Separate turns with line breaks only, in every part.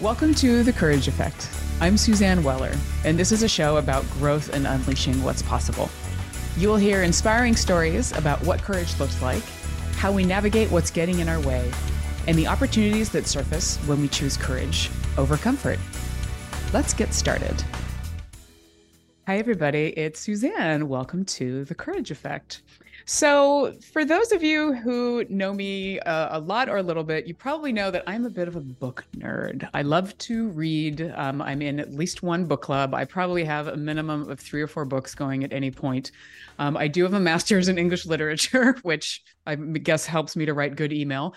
Welcome to The Courage Effect. I'm Suzanne Weller, and this is a show about growth and unleashing what's possible. You will hear inspiring stories about what courage looks like, how we navigate what's getting in our way, and the opportunities that surface when we choose courage over comfort. Let's get started. Hi, everybody. It's Suzanne. Welcome to The Courage Effect. So, for those of you who know me uh, a lot or a little bit, you probably know that I'm a bit of a book nerd. I love to read. Um, I'm in at least one book club. I probably have a minimum of three or four books going at any point. Um, I do have a master's in English literature, which I guess helps me to write good email.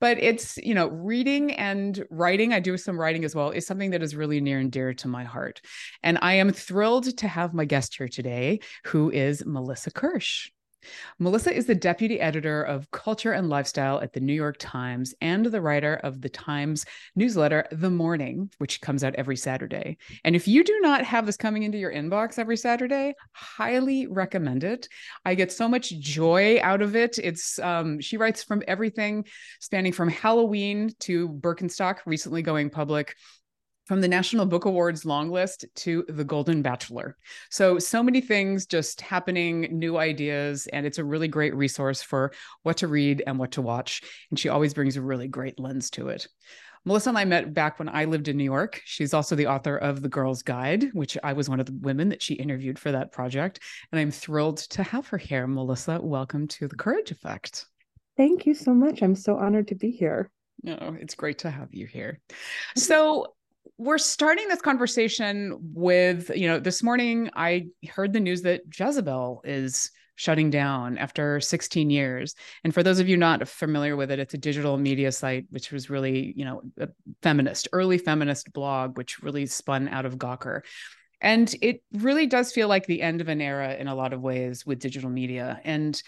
But it's, you know, reading and writing, I do some writing as well, is something that is really near and dear to my heart. And I am thrilled to have my guest here today, who is Melissa Kirsch. Melissa is the deputy editor of culture and lifestyle at the New York Times and the writer of the Times newsletter, The Morning, which comes out every Saturday. And if you do not have this coming into your inbox every Saturday, highly recommend it. I get so much joy out of it. It's um, she writes from everything spanning from Halloween to Birkenstock, recently going public from the National Book Awards long list to The Golden Bachelor. So, so many things just happening, new ideas, and it's a really great resource for what to read and what to watch. And she always brings a really great lens to it. Melissa and I met back when I lived in New York. She's also the author of The Girl's Guide, which I was one of the women that she interviewed for that project. And I'm thrilled to have her here. Melissa, welcome to The Courage Effect.
Thank you so much. I'm so honored to be here.
No, oh, it's great to have you here. So, we're starting this conversation with, you know, this morning I heard the news that Jezebel is shutting down after 16 years. And for those of you not familiar with it, it's a digital media site, which was really, you know, a feminist, early feminist blog, which really spun out of Gawker. And it really does feel like the end of an era in a lot of ways with digital media and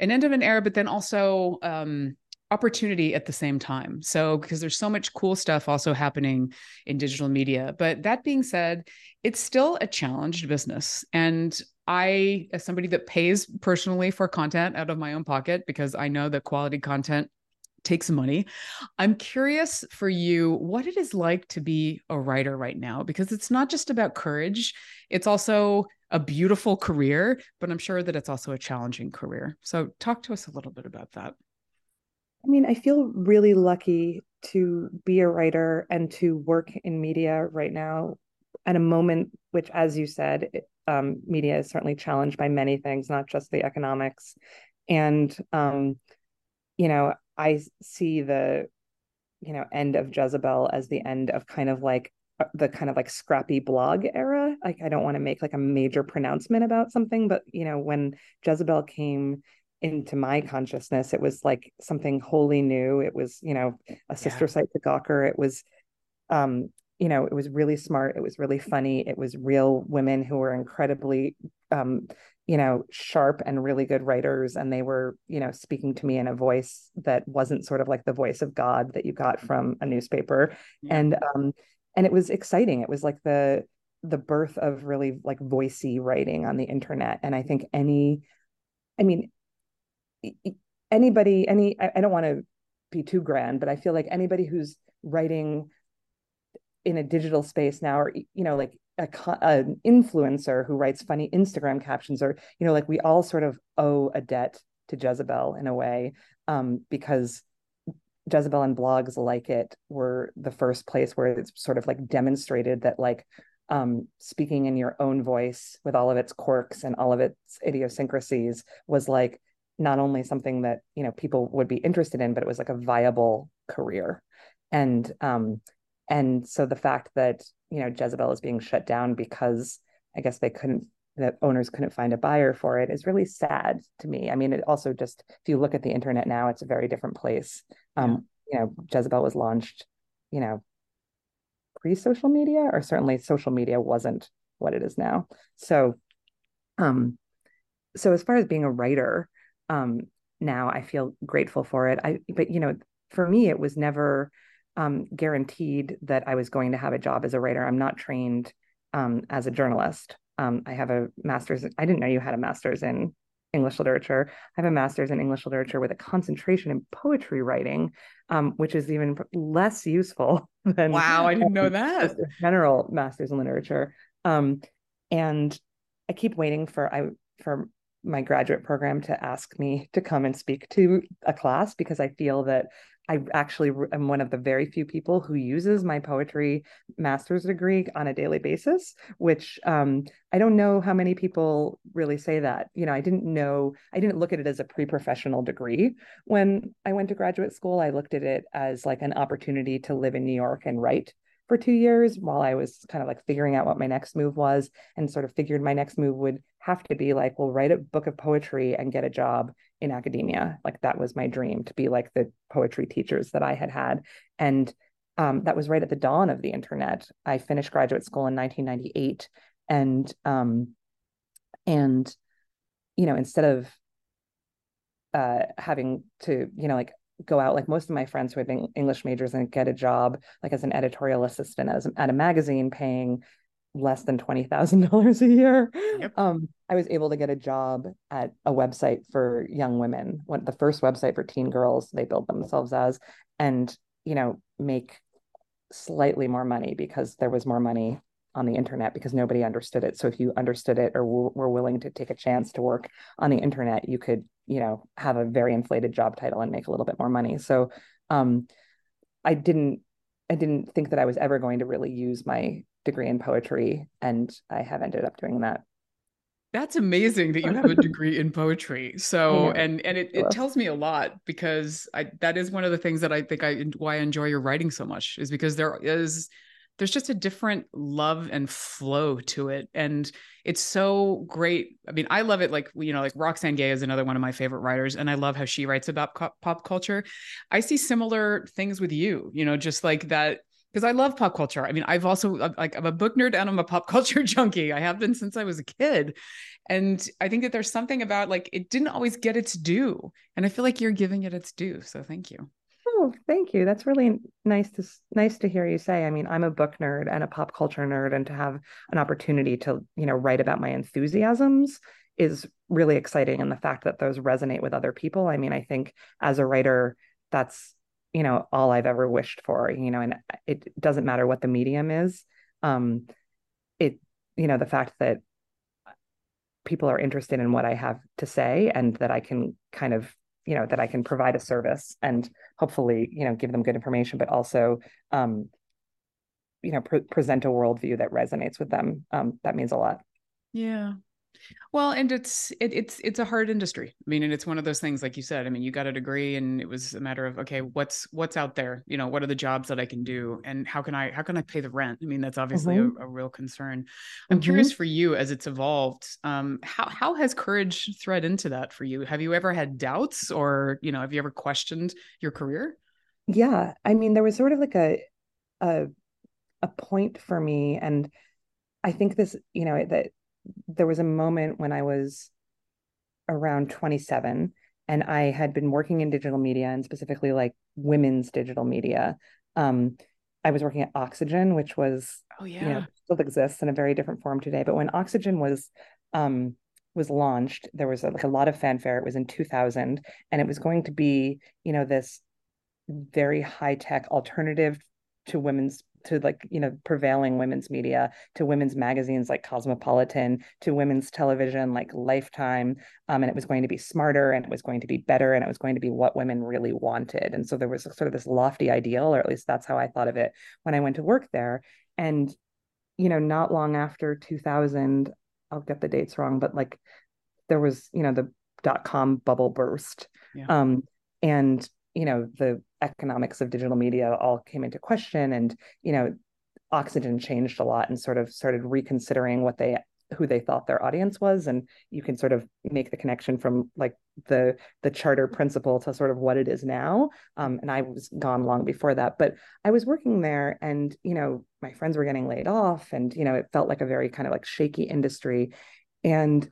an end of an era, but then also um, opportunity at the same time. So, because there's so much cool stuff also happening in digital media. But that being said, it's still a challenged business. And I, as somebody that pays personally for content out of my own pocket, because I know that quality content takes money. I'm curious for you what it is like to be a writer right now, because it's not just about courage, it's also a beautiful career, but I'm sure that it's also a challenging career. So, talk to us a little bit about that.
I mean, I feel really lucky to be a writer and to work in media right now at a moment which, as you said, um, media is certainly challenged by many things, not just the economics. And, um, you know, I see the, you know, end of Jezebel as the end of kind of like uh, the kind of like scrappy blog era. Like, I don't want to make like a major pronouncement about something, but, you know, when Jezebel came into my consciousness it was like something wholly new. It was you know a sister yeah. site to gawker. It was um you know it was really smart. It was really funny. It was real women who were incredibly um you know sharp and really good writers and they were you know speaking to me in a voice that wasn't sort of like the voice of god that you got from a newspaper. Yeah. and um and it was exciting. It was like the the birth of really like voicey writing on the internet. And i think any i mean anybody any I, I don't want to be too grand but i feel like anybody who's writing in a digital space now or you know like a, an influencer who writes funny instagram captions or you know like we all sort of owe a debt to jezebel in a way um, because jezebel and blogs like it were the first place where it's sort of like demonstrated that like um, speaking in your own voice with all of its quirks and all of its idiosyncrasies was like not only something that you know people would be interested in but it was like a viable career and um and so the fact that you know Jezebel is being shut down because I guess they couldn't the owners couldn't find a buyer for it is really sad to me. I mean, it also just if you look at the internet now, it's a very different place. Um, yeah. You know, Jezebel was launched, you know, pre-social media, or certainly social media wasn't what it is now. So, um, so as far as being a writer, um, now I feel grateful for it. I, but you know, for me, it was never um, guaranteed that I was going to have a job as a writer. I'm not trained um, as a journalist. Um, I have a master's. I didn't know you had a master's in English literature. I have a master's in English literature with a concentration in poetry writing, um, which is even less useful than
wow, I didn't know that.
general master's in literature. Um, and I keep waiting for I for my graduate program to ask me to come and speak to a class because I feel that I actually am one of the very few people who uses my poetry master's degree on a daily basis, which um, I don't know how many people really say that. You know, I didn't know, I didn't look at it as a pre professional degree when I went to graduate school. I looked at it as like an opportunity to live in New York and write for two years while I was kind of like figuring out what my next move was and sort of figured my next move would have to be like, well, write a book of poetry and get a job in academia. Like that was my dream to be like the poetry teachers that I had had. And um, that was right at the dawn of the internet. I finished graduate school in 1998. And, um, and, you know, instead of uh, having to, you know, like go out like most of my friends who had been English majors and get a job like as an editorial assistant as, at a magazine paying less than $20,000 a year. Yep. Um, I was able to get a job at a website for young women, what the first website for teen girls they build themselves as, and, you know, make slightly more money because there was more money on the internet because nobody understood it. So if you understood it or were willing to take a chance to work on the internet, you could, you know, have a very inflated job title and make a little bit more money. So um, I didn't I didn't think that I was ever going to really use my degree in poetry, and I have ended up doing that.
That's amazing that you have a degree in poetry. So, and and it, it tells me a lot because I that is one of the things that I think I why I enjoy your writing so much is because there is there's just a different love and flow to it and it's so great i mean i love it like you know like roxane gay is another one of my favorite writers and i love how she writes about pop culture i see similar things with you you know just like that because I love pop culture. I mean, I've also like I'm a book nerd and I'm a pop culture junkie. I have been since I was a kid. And I think that there's something about like it didn't always get its due. And I feel like you're giving it its due. So thank you.
Oh, thank you. That's really nice to nice to hear you say. I mean, I'm a book nerd and a pop culture nerd and to have an opportunity to, you know, write about my enthusiasms is really exciting and the fact that those resonate with other people. I mean, I think as a writer that's you know all i've ever wished for you know and it doesn't matter what the medium is um it you know the fact that people are interested in what i have to say and that i can kind of you know that i can provide a service and hopefully you know give them good information but also um you know pre- present a worldview that resonates with them. Um that means a lot.
Yeah well, and it's it, it's it's a hard industry. I mean, and it's one of those things, like you said. I mean, you got a degree, and it was a matter of okay, what's what's out there? You know, what are the jobs that I can do, and how can I how can I pay the rent? I mean, that's obviously mm-hmm. a, a, real concern. I'm mm-hmm. curious for you as it's evolved. Um, how how has courage thread into that for you? Have you ever had doubts, or you know, have you ever questioned your career?
Yeah, I mean, there was sort of like a a a point for me, and I think this, you know, that there was a moment when I was around 27 and I had been working in digital media and specifically like women's digital media. Um, I was working at Oxygen, which was
oh yeah,
you know, still exists in a very different form today. But when Oxygen was um, was launched, there was a, like a lot of fanfare. It was in 2000, and it was going to be you know this very high tech alternative to women's to like you know prevailing women's media to women's magazines like cosmopolitan to women's television like lifetime um, and it was going to be smarter and it was going to be better and it was going to be what women really wanted. And so there was sort of this lofty ideal or at least that's how i thought of it when i went to work there. And you know not long after 2000 i'll get the dates wrong but like there was you know the dot com bubble burst. Yeah. um, and you know the economics of digital media all came into question and you know oxygen changed a lot and sort of started reconsidering what they who they thought their audience was. And you can sort of make the connection from like the the charter principle to sort of what it is now. Um, and i was gone long before that but i was working there and you know my friends were getting laid off and you know it felt like a very kind of like shaky industry. And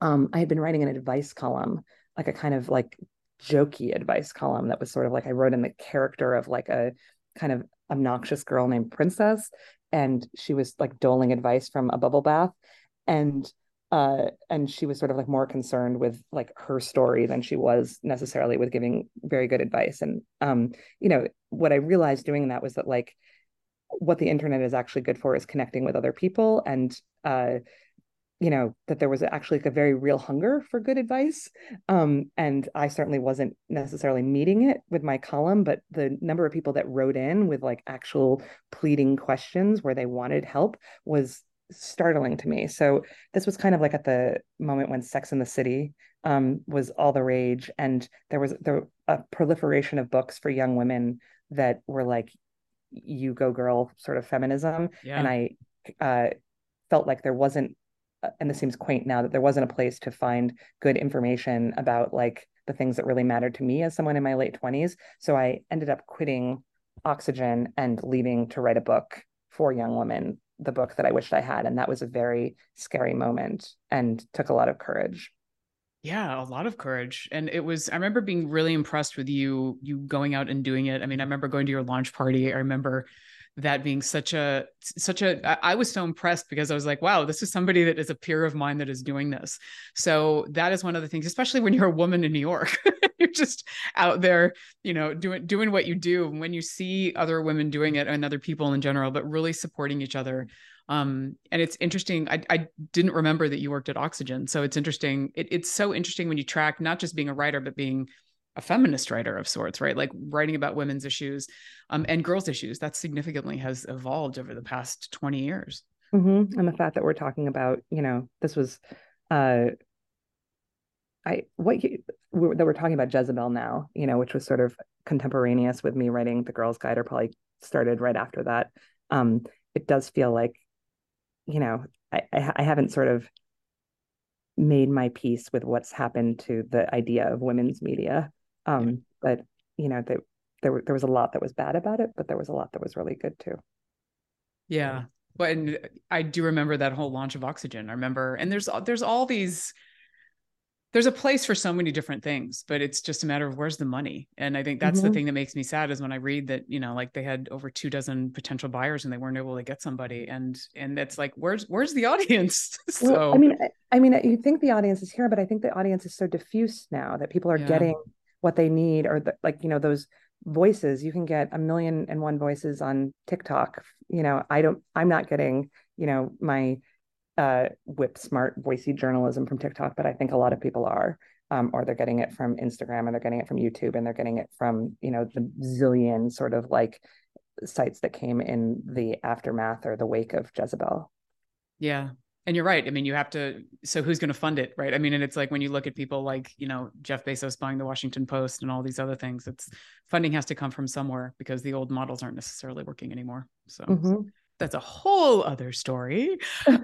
um, i had been writing an advice column like a kind of like jokey advice column that was sort of like I wrote in the character of like a kind of obnoxious girl named Princess. And she was like doling advice from a bubble bath. And uh, and she was sort of like more concerned with like her story than she was necessarily with giving very good advice and um you know what i realized doing that was that like what the internet is actually good for is connecting with other people and uh you know that there was actually like a very real hunger for good advice um, and i certainly wasn't necessarily meeting it with my column but the number of people that wrote in with like actual pleading questions where they wanted help was startling to me so this was kind of like at the moment when sex in the city um, was all the rage and there was there a proliferation of books for young women that were like you go girl sort of feminism yeah. and i uh, felt like there wasn't Uh, and this seems quaint now that there wasn't a place to find good information about like the things that really mattered to me as someone in my late 20s so i ended up quitting oxygen and leaving to write a book for young women the book that i wished i had. And that was a very scary moment and took a lot of courage.
Yeah a lot of courage. And it was i remember being really impressed with you you going out and doing it. I mean i remember going to your launch party. I remember that being such a such a I was so impressed because I was like, wow, this is somebody that is a peer of mine that is doing this. So that is one of the things, especially when you're a woman in New York. you're just out there, you know, doing doing what you do. When you see other women doing it and other people in general, but really supporting each other. Um, and it's interesting. I, I didn't remember that you worked at Oxygen. So it's interesting. It, it's so interesting when you track not just being a writer, but being a feminist writer of sorts, right? Like writing about women's issues um, and girls' issues. That significantly has evolved over the past 20 years.
Mm-hmm. And the fact that we're talking about, you know, this was, uh, I, what you, that we're talking about Jezebel now, you know, which was sort of contemporaneous with me writing The Girl's Guide or probably started right after that. Um, it does feel like, you know, I, I, I haven't sort of made my peace with what's happened to the idea of women's media um, yeah. But you know, there there there was a lot that was bad about it, but there was a lot that was really good too.
Yeah, but and I do remember that whole launch of Oxygen. I remember, and there's there's all these. There's a place for so many different things, but it's just a matter of where's the money. And I think that's mm-hmm. the thing that makes me sad is when I read that, you know, like they had over two dozen potential buyers and they weren't able to get somebody. And and that's like, where's where's the audience?
so well, I mean, I mean, you think the audience is here, but I think the audience is so diffuse now that people are yeah. getting what they need or the, like you know those voices. You can get a million and one voices on tiktok. You know i don't i'm not getting you know my uh whip smart voicey journalism from tiktok but i think a lot of people are um, or they're getting it from instagram and they're getting it from youtube and they're getting it from you know the zillion sort of like sites that came in the aftermath or the wake of jezebel.
Yeah and you're right. I mean, you have to. So who's going to fund it, right? I mean, and it's like when you look at people like you know Jeff Bezos buying the Washington Post and all these other things. It's funding has to come from somewhere because the old models aren't necessarily working anymore. So mm-hmm. that's a whole other story.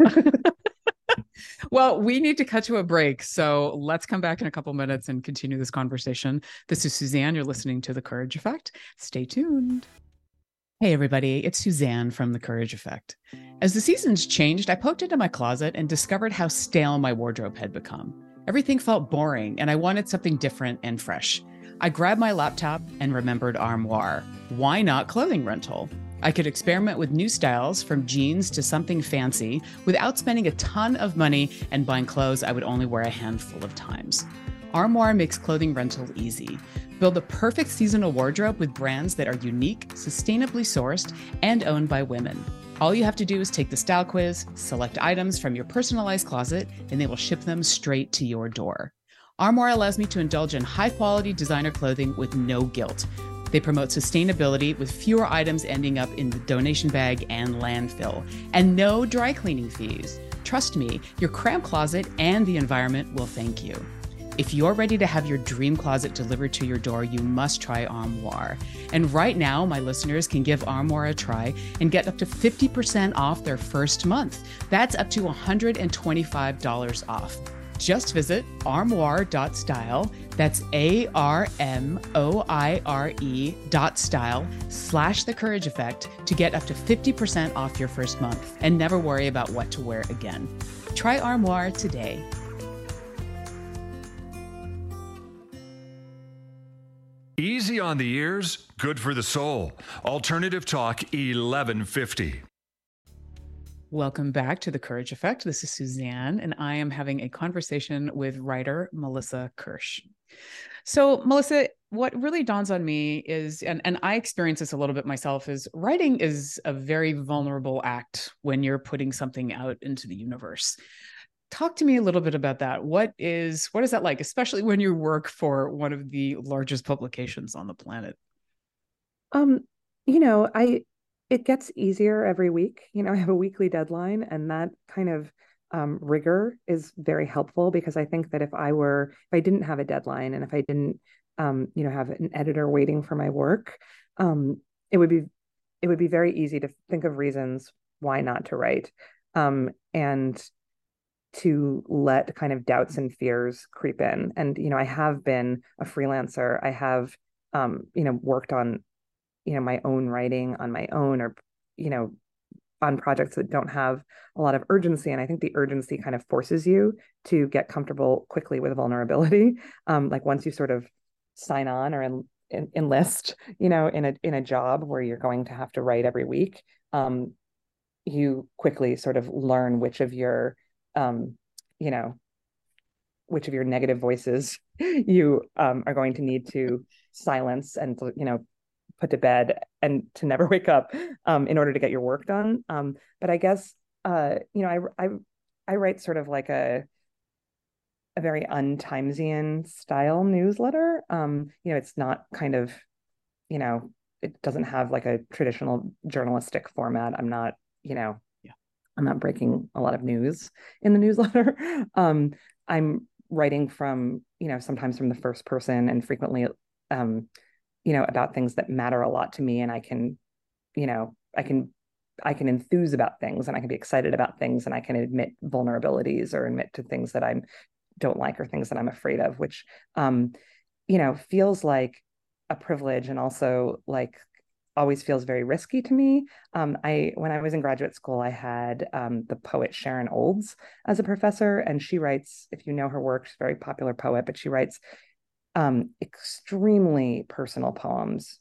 well, we need to cut to a break. So let's come back in a couple minutes and continue this conversation. This is Suzanne. You're listening to The Courage Effect. Stay tuned. Hey, everybody, it's Suzanne from The Courage Effect. As the seasons changed, I poked into my closet and discovered how stale my wardrobe had become. Everything felt boring, and I wanted something different and fresh. I grabbed my laptop and remembered Armoire. Why not clothing rental? I could experiment with new styles from jeans to something fancy without spending a ton of money and buying clothes I would only wear a handful of times. Armoire makes clothing rental easy. Build a perfect seasonal wardrobe with brands that are unique, sustainably sourced, and owned by women. All you have to do is take the style quiz, select items from your personalized closet, and they will ship them straight to your door. Armoire allows me to indulge in high quality designer clothing with no guilt. They promote sustainability with fewer items ending up in the donation bag and landfill, and no dry cleaning fees. Trust me, your cramped closet and the environment will thank you. If you're ready to have your dream closet delivered to your door, you must try Armoire. And right now, my listeners can give Armoire a try and get up to 50% off their first month. That's up to $125 off. Just visit armoire.style. That's A R M O I R E dot style slash the courage effect to get up to 50% off your first month and never worry about what to wear again. Try Armoire today.
Easy on the ears, good for the soul. Alternative Talk 1150.
Welcome back to The Courage Effect. This is Suzanne, and I am having a conversation with writer Melissa Kirsch. So, Melissa, what really dawns on me is, and, and I experience this a little bit myself, is writing is a very vulnerable act when you're putting something out into the universe. Talk to me a little bit about that. What is what is that like, especially when you work for one of the largest publications on the planet?
Um, you know, I it gets easier every week. You know, I have a weekly deadline, and that kind of um, rigor is very helpful because I think that if I were, if I didn't have a deadline and if I didn't, um, you know, have an editor waiting for my work, um, it would be, it would be very easy to think of reasons why not to write, um, and to let kind of doubts and fears creep in. And you know, I have been a freelancer. I have, um, you know, worked on you know my own writing on my own or you know on projects that don't have a lot of urgency and i think the urgency kind of forces you to get comfortable quickly with vulnerability um, like once you sort of sign on or en- en- enlist you know in a in a job where you're going to have to write every week um, you quickly sort of learn which of your um, you know which of your negative voices you um, are going to need to silence and you know put to bed and to never wake up um, in order to get your work done. Um, but I guess uh, you know, I I I write sort of like a a very untimesian style newsletter. Um, you know, it's not kind of, you know, it doesn't have like a traditional journalistic format. I'm not, you know. I'm not breaking a lot of news in the newsletter. um, I'm writing from, you know, sometimes from the first person and frequently um, you know about things that matter a lot to me and i can you know i can i can enthuse about things and i can be excited about things and i can admit vulnerabilities or admit to things that i don't like or things that i'm afraid of which um you know feels like a privilege and also like always feels very risky to me. Um, I when I was in graduate school, I had um, the poet Sharon Olds as a professor, and she writes. If you know her work, she's a very popular poet, but she writes um, extremely personal poems,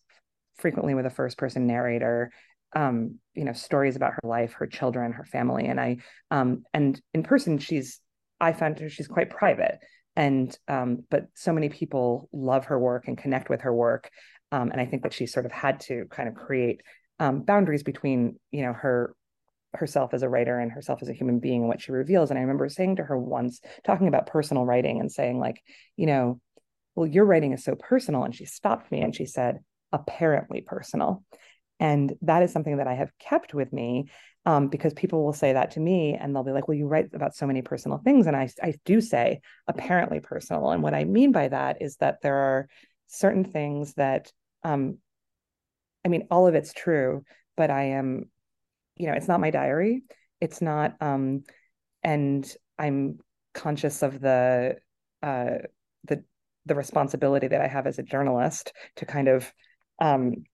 frequently with a first person narrator. Um, you know, stories about her life, her children, her family, and I. Um, and in person, she's I found her she's quite private, and um, but so many people love her work and connect with her work, um, and I think that she sort of had to kind of create um, boundaries between you know her herself as a writer and herself as a human being and what she reveals. And I remember saying to her once, talking about personal writing and saying like, you know, well, your writing is so personal. And she stopped me and she said, apparently personal. And that is something that I have kept with me um, because people will say that to me and they'll be like, well, you write about so many personal things. And I, I do say apparently personal. And what I mean by that is that there are certain things that, um, I mean, all of it's true, but I am, you know, it's not my diary. It's not, um, and I'm conscious of the, uh, the the responsibility that I have as a journalist to kind of, um,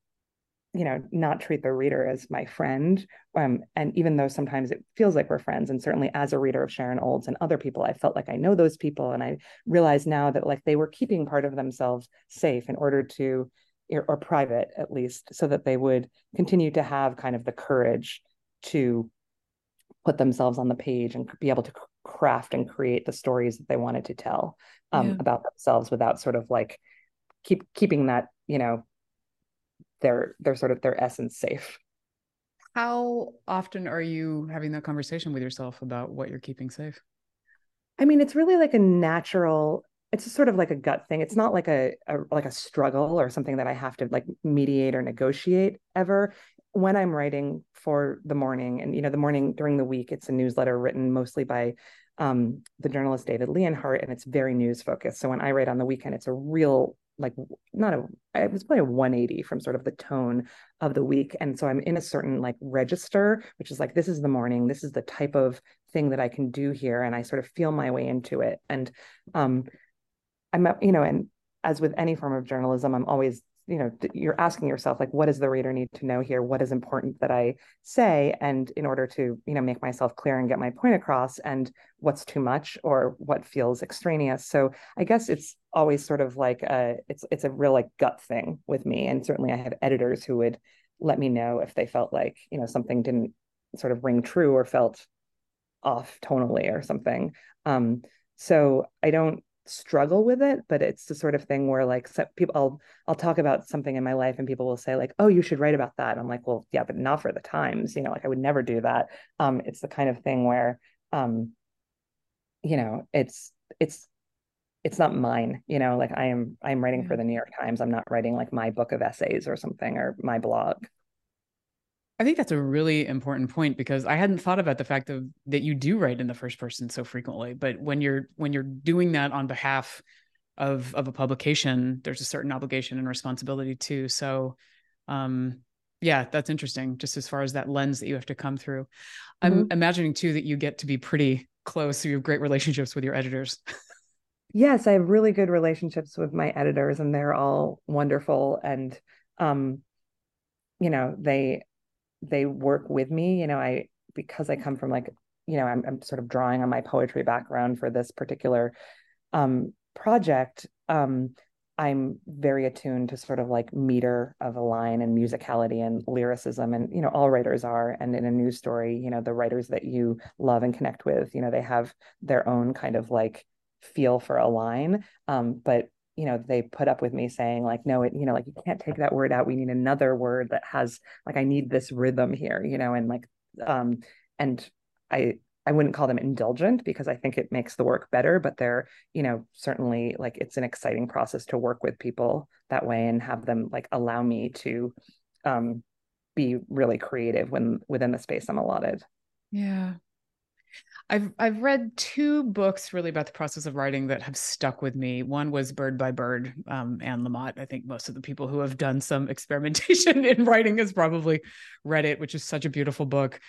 you know, not treat the reader as my friend. Um, and even though sometimes it feels like we're friends, and certainly as a reader of Sharon Olds and other people, I felt like I know those people, and I realize now that like they were keeping part of themselves safe in order to, or private at least, so that they would continue to have kind of the courage to put themselves on the page and be able to craft and create the stories that they wanted to tell um, yeah. about themselves without sort of like keep keeping that you know their their sort of their essence safe.
How often are you having that conversation with yourself about what you're keeping safe?
I mean it's really like a natural it's sort of like a gut thing. It's not like a, a like a struggle or something that i have to like mediate or negotiate ever. When I'm writing for the morning, and you know, the morning during the week, it's a newsletter written mostly by um, the journalist David Leonhardt, and it's very news focused. So when I write on the weekend, it's a real like not a it was probably a 180 from sort of the tone of the week. And so i'm in a certain like register which is like this is the morning this is the type of thing that i can do here. And i sort of feel my way into it. And um i'm you know and as with any form of journalism i'm always you know you're asking yourself like what does the reader need to know here? What is important that i say? And in order to you know make myself clear and get my point across and what's too much or what feels extraneous. So i guess it's always sort of like a it's it's a real like gut thing with me. And certainly i have editors who would let me know if they felt like you know something didn't sort of ring true or felt off tonally or something. Um, so I don't struggle with it, but it's the sort of thing where like so people I'll I'll talk about something in my life and people will say like, "Oh, you should write about that." I'm like, "Well, yeah, but not for the Times." You know, like I would never do that. Um, it's the kind of thing where um, you know, it's it's it's not mine, you know, like I am I'm writing for the New York Times. I'm not writing like my book of essays or something or my blog.
I think that's a really important point because I hadn't thought about the fact of that you do write in the first person so frequently. But when you're when you're doing that on behalf of of a publication, there's a certain obligation and responsibility too. So um yeah, that's interesting, just as far as that lens that you have to come through. Mm-hmm. I'm imagining too that you get to be pretty close. So you have great relationships with your editors.
yes, I have really good relationships with my editors and they're all wonderful. And um, you know, they they work with me you know i because i come from like you know i'm, I'm sort of drawing on my poetry background for this particular um, project um, i'm very attuned to sort of like meter of a line and musicality and lyricism and you know all writers are. And in a news story you know the writers that you love and connect with you know they have their own kind of like feel for a line. Um, but you know they put up with me saying like no it you know like you can't take that word out. We need another word that has like i need this rhythm here you know and like um and i i wouldn't call them indulgent because i think it makes the work better but they're you know certainly like it's an exciting process to work with people that way and have them like allow me to um be really creative when within the space i'm allotted.
Yeah I've I've read two books really about the process of writing that have stuck with me. One was Bird by Bird, um, Anne Lamott. I think most of the people who have done some experimentation in writing has probably read it, which is such a beautiful book.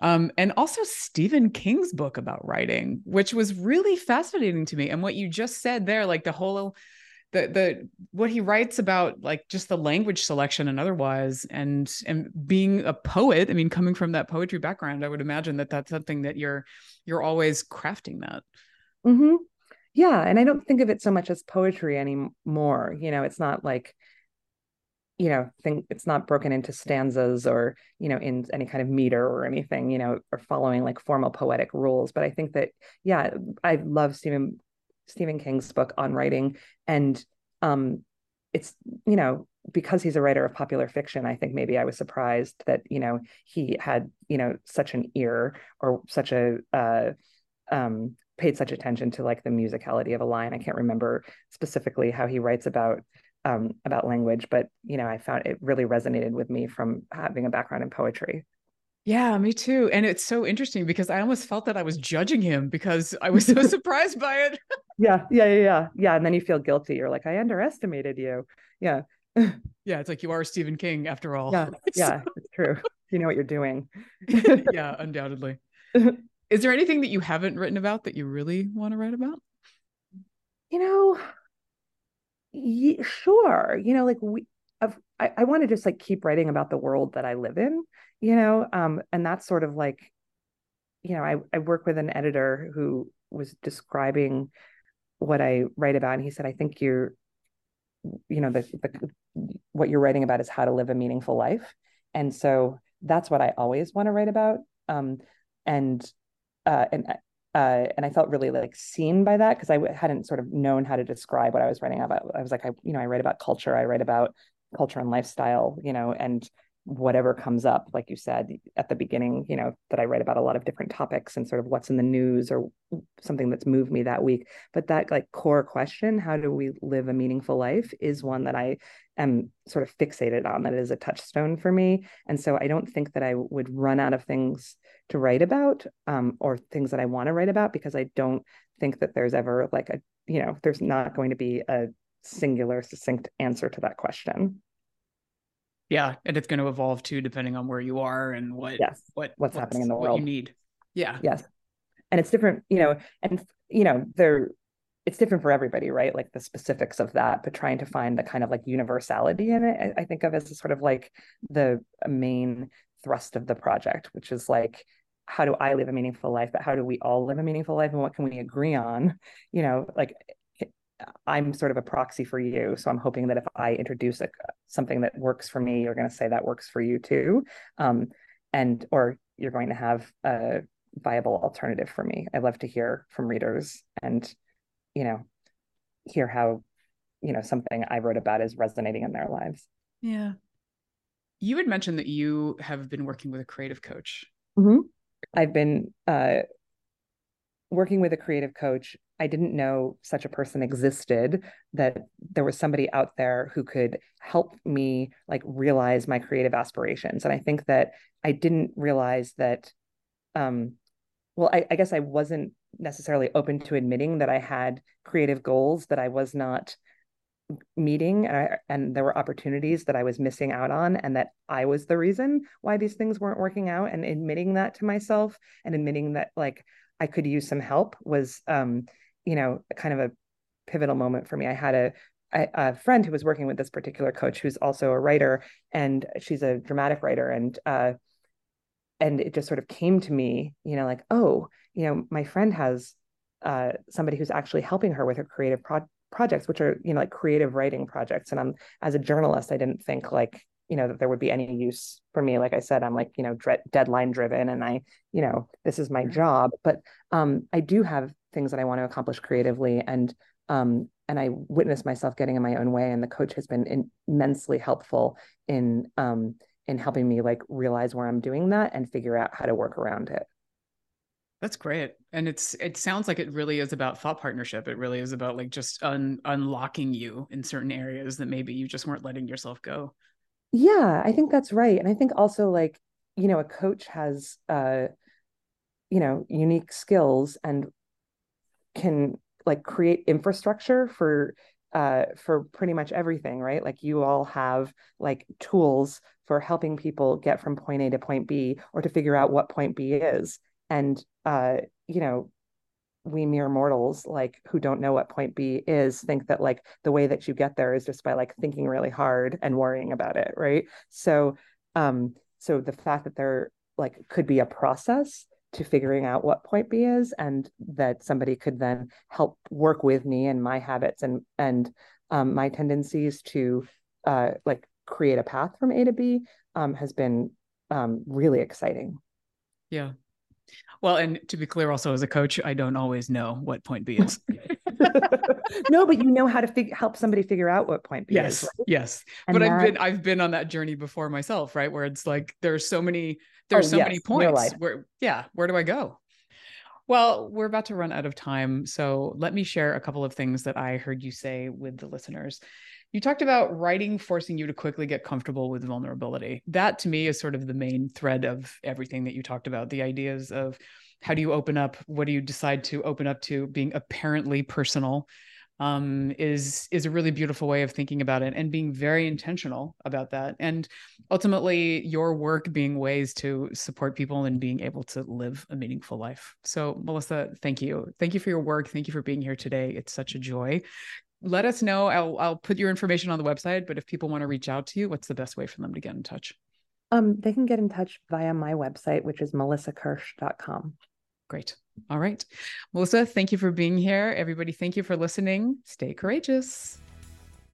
Um, and also Stephen King's book about writing, which was really fascinating to me. And what you just said there, like the whole the the what he writes about like just the language selection and otherwise and and being a poet i mean coming from that poetry background i would imagine that that's something that you're you're always crafting that
mm-hmm. yeah and i don't think of it so much as poetry anymore you know it's not like you know think it's not broken into stanzas or you know in any kind of meter or anything you know or following like formal poetic rules but i think that yeah i love stephen Stephen King's book on writing, and um, it's you know because he's a writer of popular fiction, I think maybe I was surprised that you know he had you know such an ear or such a uh, um, paid such attention to like the musicality of a line. I can't remember specifically how he writes about um, about language, but you know I found it really resonated with me from having a background in poetry.
Yeah, me too. And it's so interesting because I almost felt that I was judging him because I was so surprised by it.
yeah, yeah, yeah, yeah. Yeah. And then you feel guilty. You're like, I underestimated you. Yeah.
yeah. It's like you are Stephen King after all.
Yeah. Yeah. It's true. You know what you're doing.
yeah, undoubtedly. Is there anything that you haven't written about that you really want to write about?
You know, sure. You know, like we, I, I want to just like keep writing about the world that I live in you know um and that's sort of like you know I, I work with an editor who was describing what I write about and he said I think you're you know the, the what you're writing about is how to live a meaningful life and so that's what I always want to write about um and uh and uh, and I felt really like seen by that because I w- hadn't sort of known how to describe what I was writing about. I was like, I, you know, I write about culture, I write about culture and lifestyle, you know, and whatever comes up like you said at the beginning you know that i write about a lot of different topics and sort of what's in the news or something that's moved me that week. But that like core question how do we live a meaningful life is one that i am sort of fixated on that is a touchstone for me. And so i don't think that i would run out of things to write about um, or things that i want to write about because i don't think that there's ever like a you know there's not going to be a singular succinct answer to that question
yeah, and it's going to evolve too, depending on where you are and what
yes.
what
what's, what's happening in the world.
you need. Yeah.
Yes, and it's different, you know, and you know, they're it's different for everybody, right? Like the specifics of that, but trying to find the kind of like universality in it, I, I think of as a sort of like the main thrust of the project, which is like how do I live a meaningful life, but how do we all live a meaningful life and what can we agree on? You know, like I'm sort of a proxy for you. So I'm hoping that if I introduce a, something that works for me, you're going to say that works for you too. Um, and or you're going to have a viable alternative for me. I love to hear from readers and, you know, hear how, you know, something I wrote about is resonating in their lives.
Yeah. You had mentioned that you have been working with a creative coach.
Mm-hmm. I've been uh, working with a creative coach. I didn't know such a person existed, that there was somebody out there who could help me like realize my creative aspirations. And I think that I didn't realize that um, well, I, I guess I wasn't necessarily open to admitting that I had creative goals that I was not meeting and, I, and there were opportunities that I was missing out on and that I was the reason why these things weren't working out and admitting that to myself and admitting that like I could use some help was um you know kind of a pivotal moment for me. I had a a friend who was working with this particular coach who's also a writer and she's a dramatic writer and uh and it just sort of came to me you know like oh you know my friend has uh, somebody who's actually helping her with her creative pro- projects which are you know like creative writing projects and i'm as a journalist i didn't think like you know that there would be any use for me like i said i'm like you know deadline driven and i you know this is my job but um i do have things that i want to accomplish creatively and um and i witnessed myself getting in my own way and the coach has been immensely helpful in um in helping me like realize where I'm doing that and figure out how to work around it.
That's great. And it's it sounds like it really is about thought partnership. It really is about like just un, unlocking you in certain areas that maybe you just weren't letting yourself go.
Yeah, I think that's right. And I think also like, you know, a coach has uh you know, unique skills and can like create infrastructure for uh, for pretty much everything, right? Like you all have like tools for helping people get from point A to point B or to figure out what point B is. And, uh, you know, we mere mortals like who don't know what point B is think that like the way that you get there is just by like thinking really hard and worrying about it, right? So, um, so the fact that there like could be a process to figuring out what point B is and that somebody could then help work with me and my habits and and um, my tendencies to uh, like create a path from A to B um, has been um, really exciting.
Yeah. Well, and to be clear, also as a coach, I don't always know what point B is.
no, but you know how to fig- help somebody figure out what point B
yes,
is.
Right? Yes, and but that... I've been I've been on that journey before myself, right? Where it's like there's so many there's oh, so yes, many points where yeah, where do I go? Well, we're about to run out of time, so let me share a couple of things that I heard you say with the listeners. You talked about writing forcing you to quickly get comfortable with vulnerability. That to me is sort of the main thread of everything that you talked about. The ideas of how do you open up? What do you decide to open up to? Being apparently personal um, is is a really beautiful way of thinking about it and being very intentional about that. And ultimately, your work being ways to support people and being able to live a meaningful life. So, Melissa, thank you. Thank you for your work. Thank you for being here today. It's such a joy let us know. I'll I'll put your information on the website, but if people want to reach out to you, what's the best way for them to get in touch?
Um, they can get in touch via my website, which is melissakirsch.com.
Great. All right. Melissa, thank you for being here. Everybody, thank you for listening. Stay courageous.